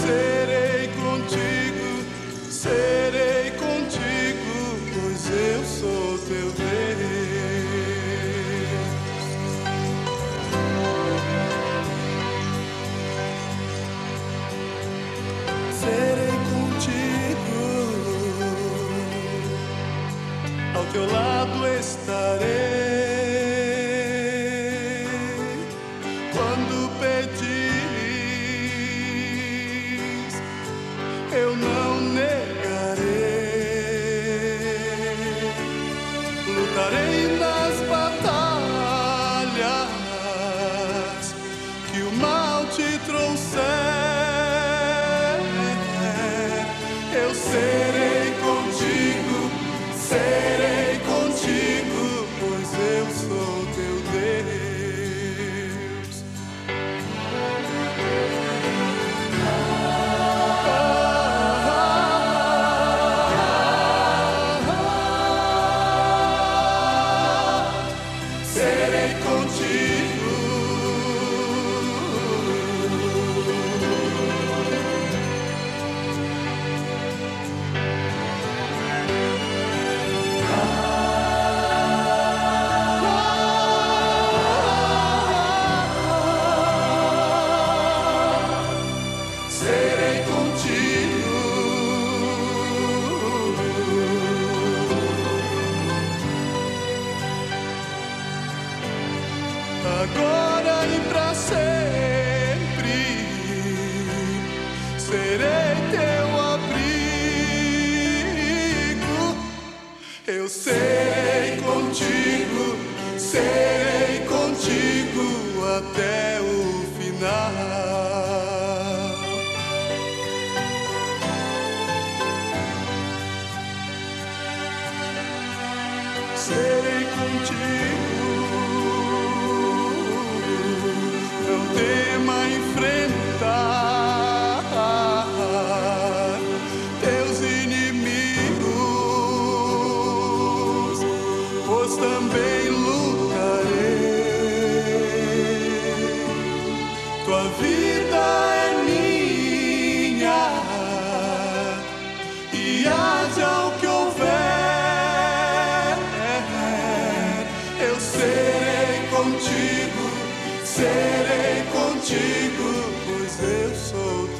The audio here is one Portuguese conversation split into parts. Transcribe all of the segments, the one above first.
Eu contigo, serei contigo, pois eu sou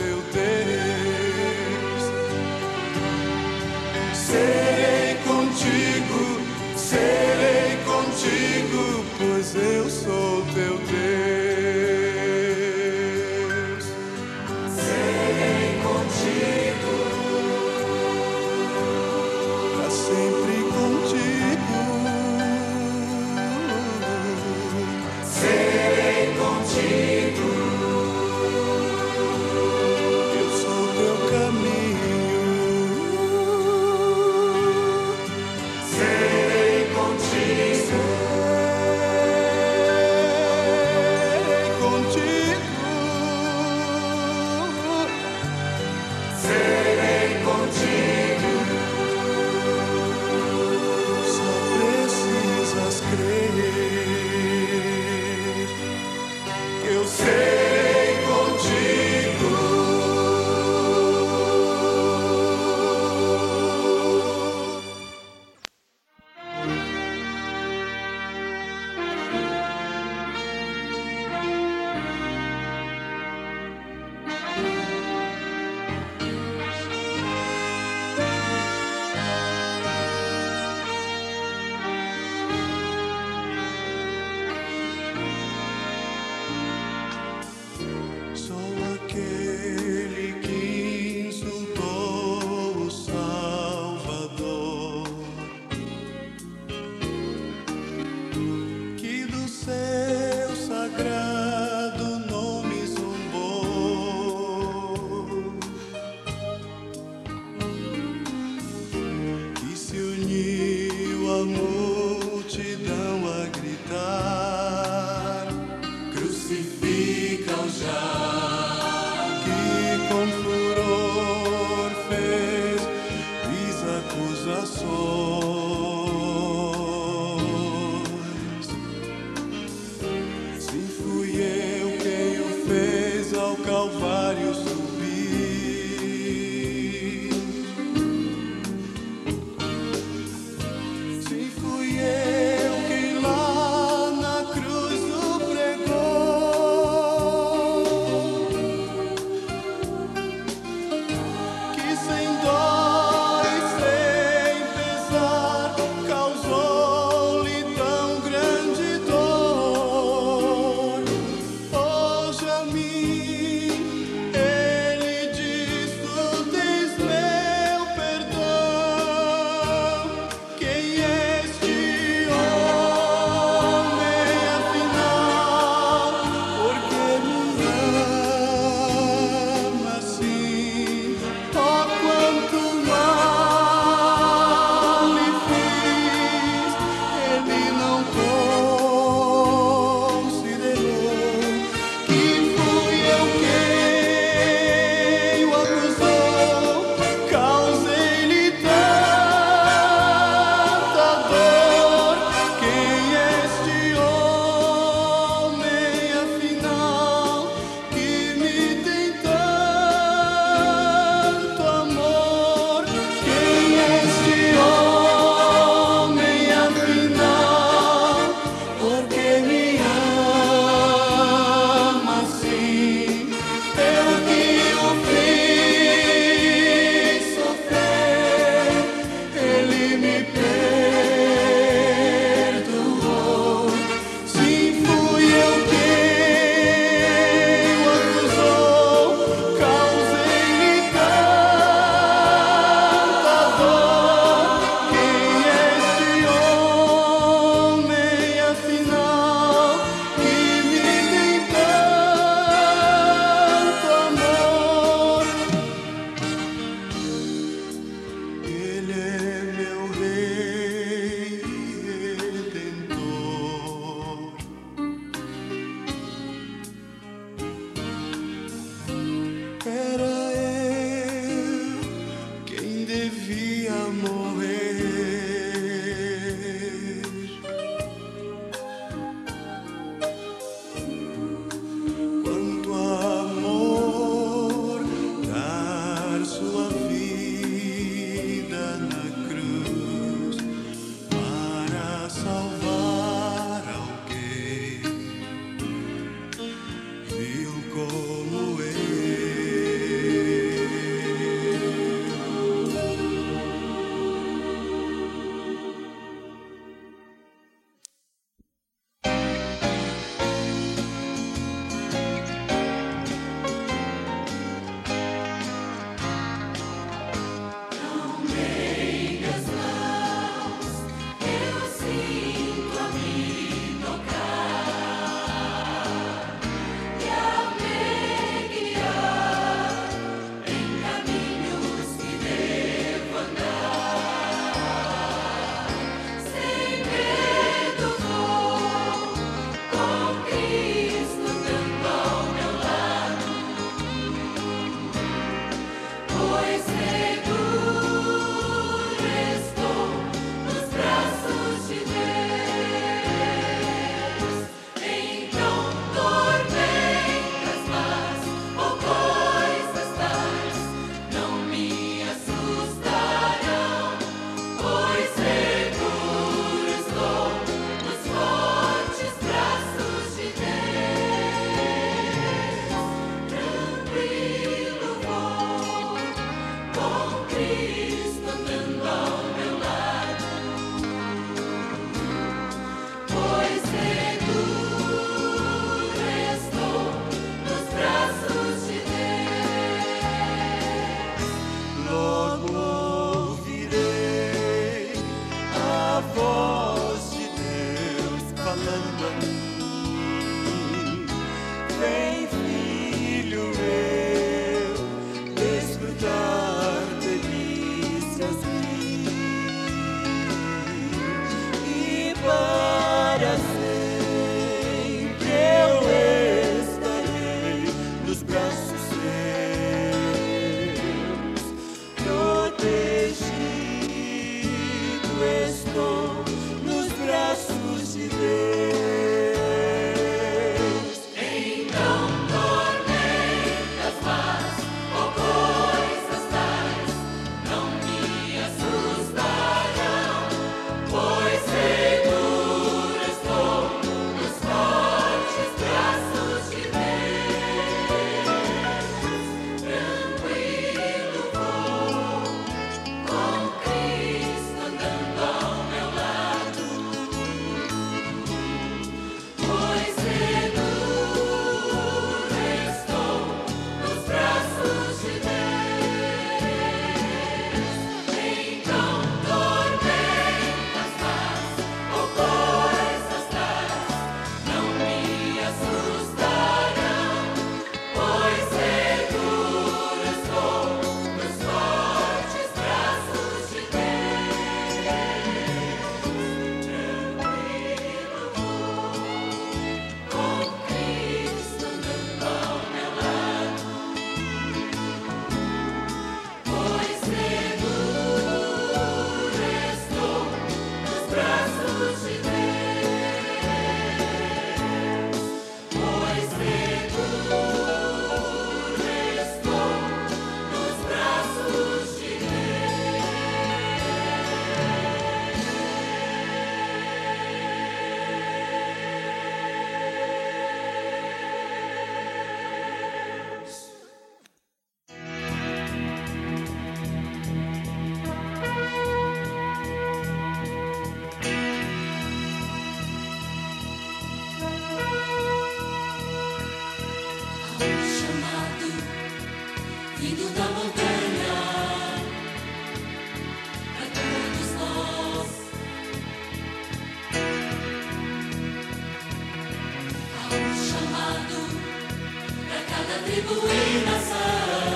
será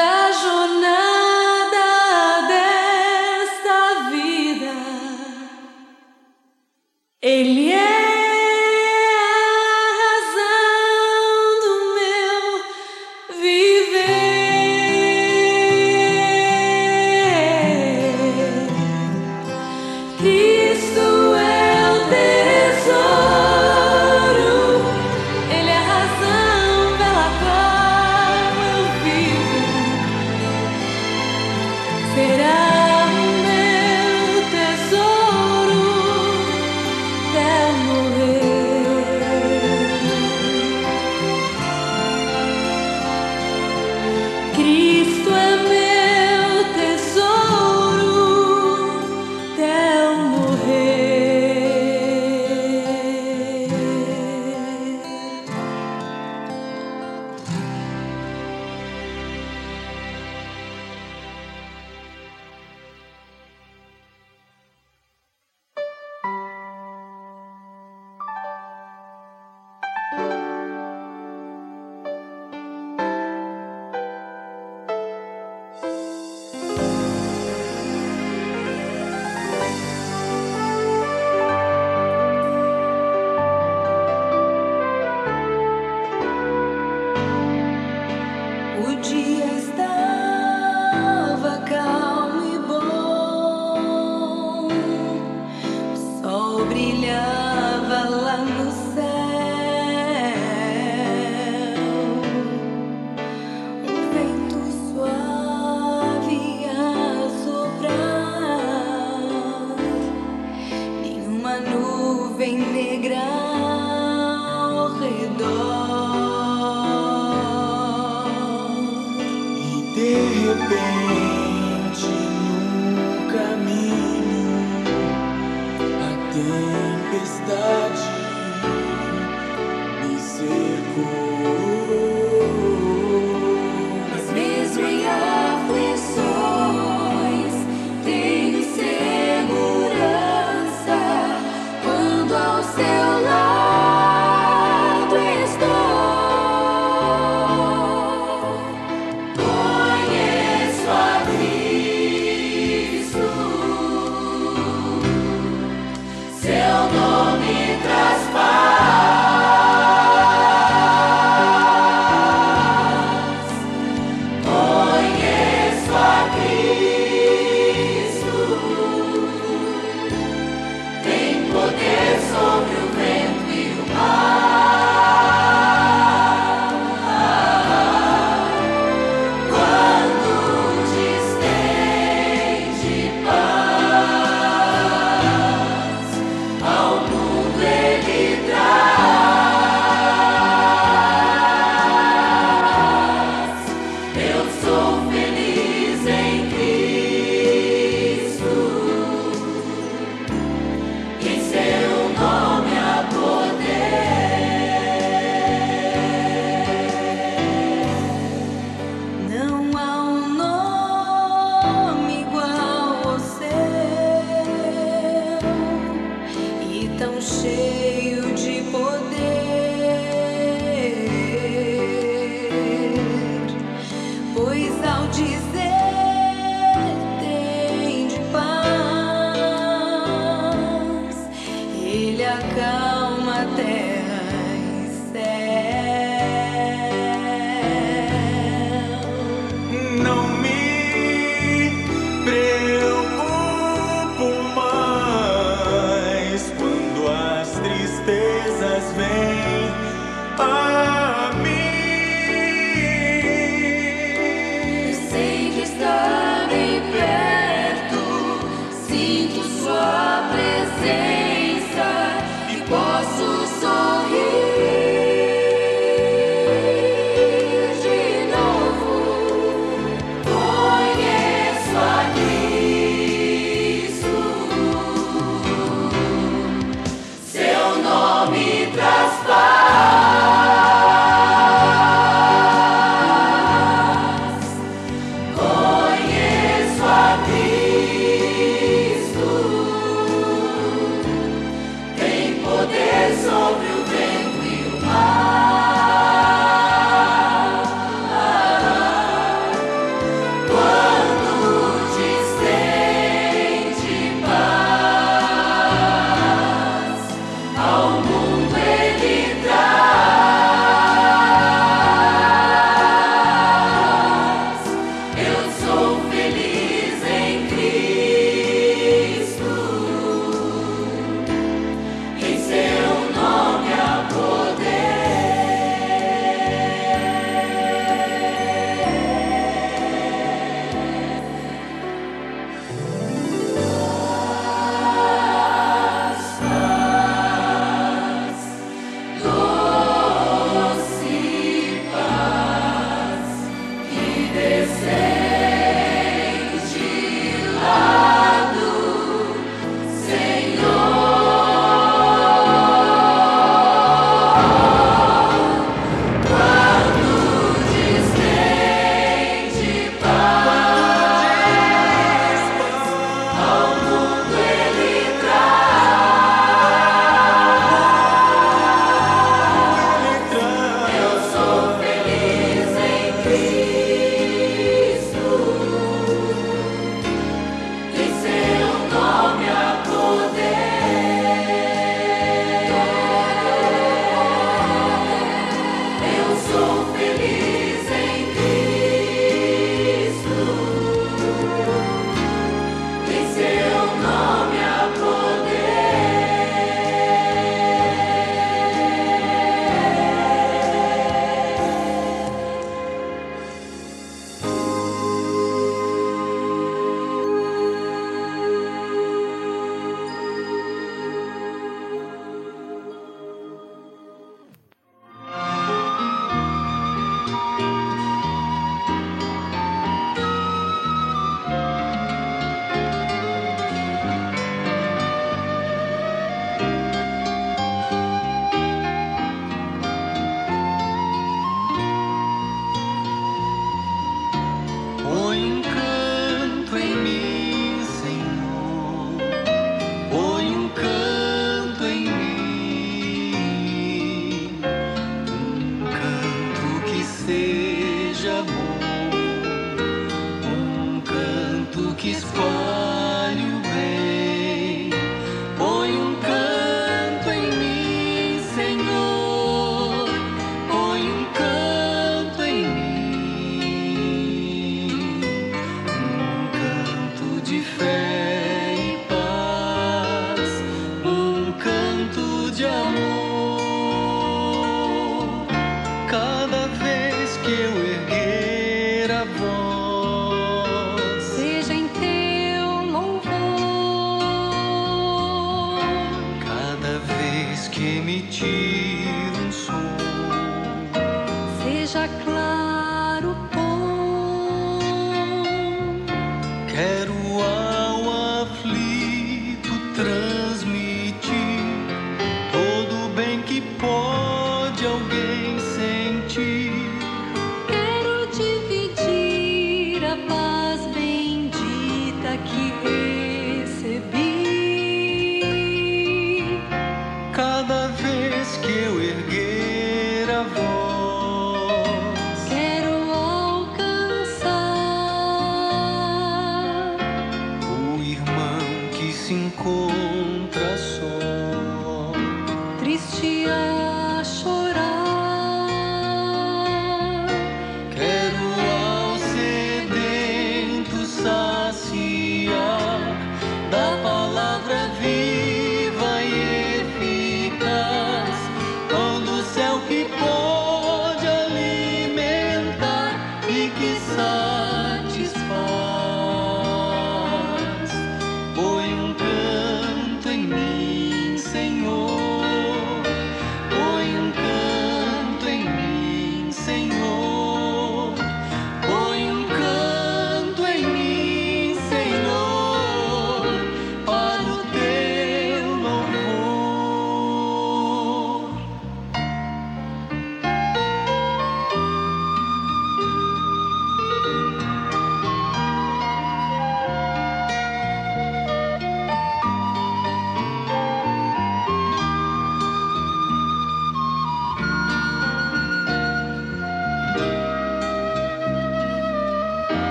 da jornada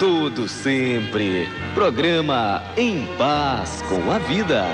todo sempre. Programa Em Paz com a Vida.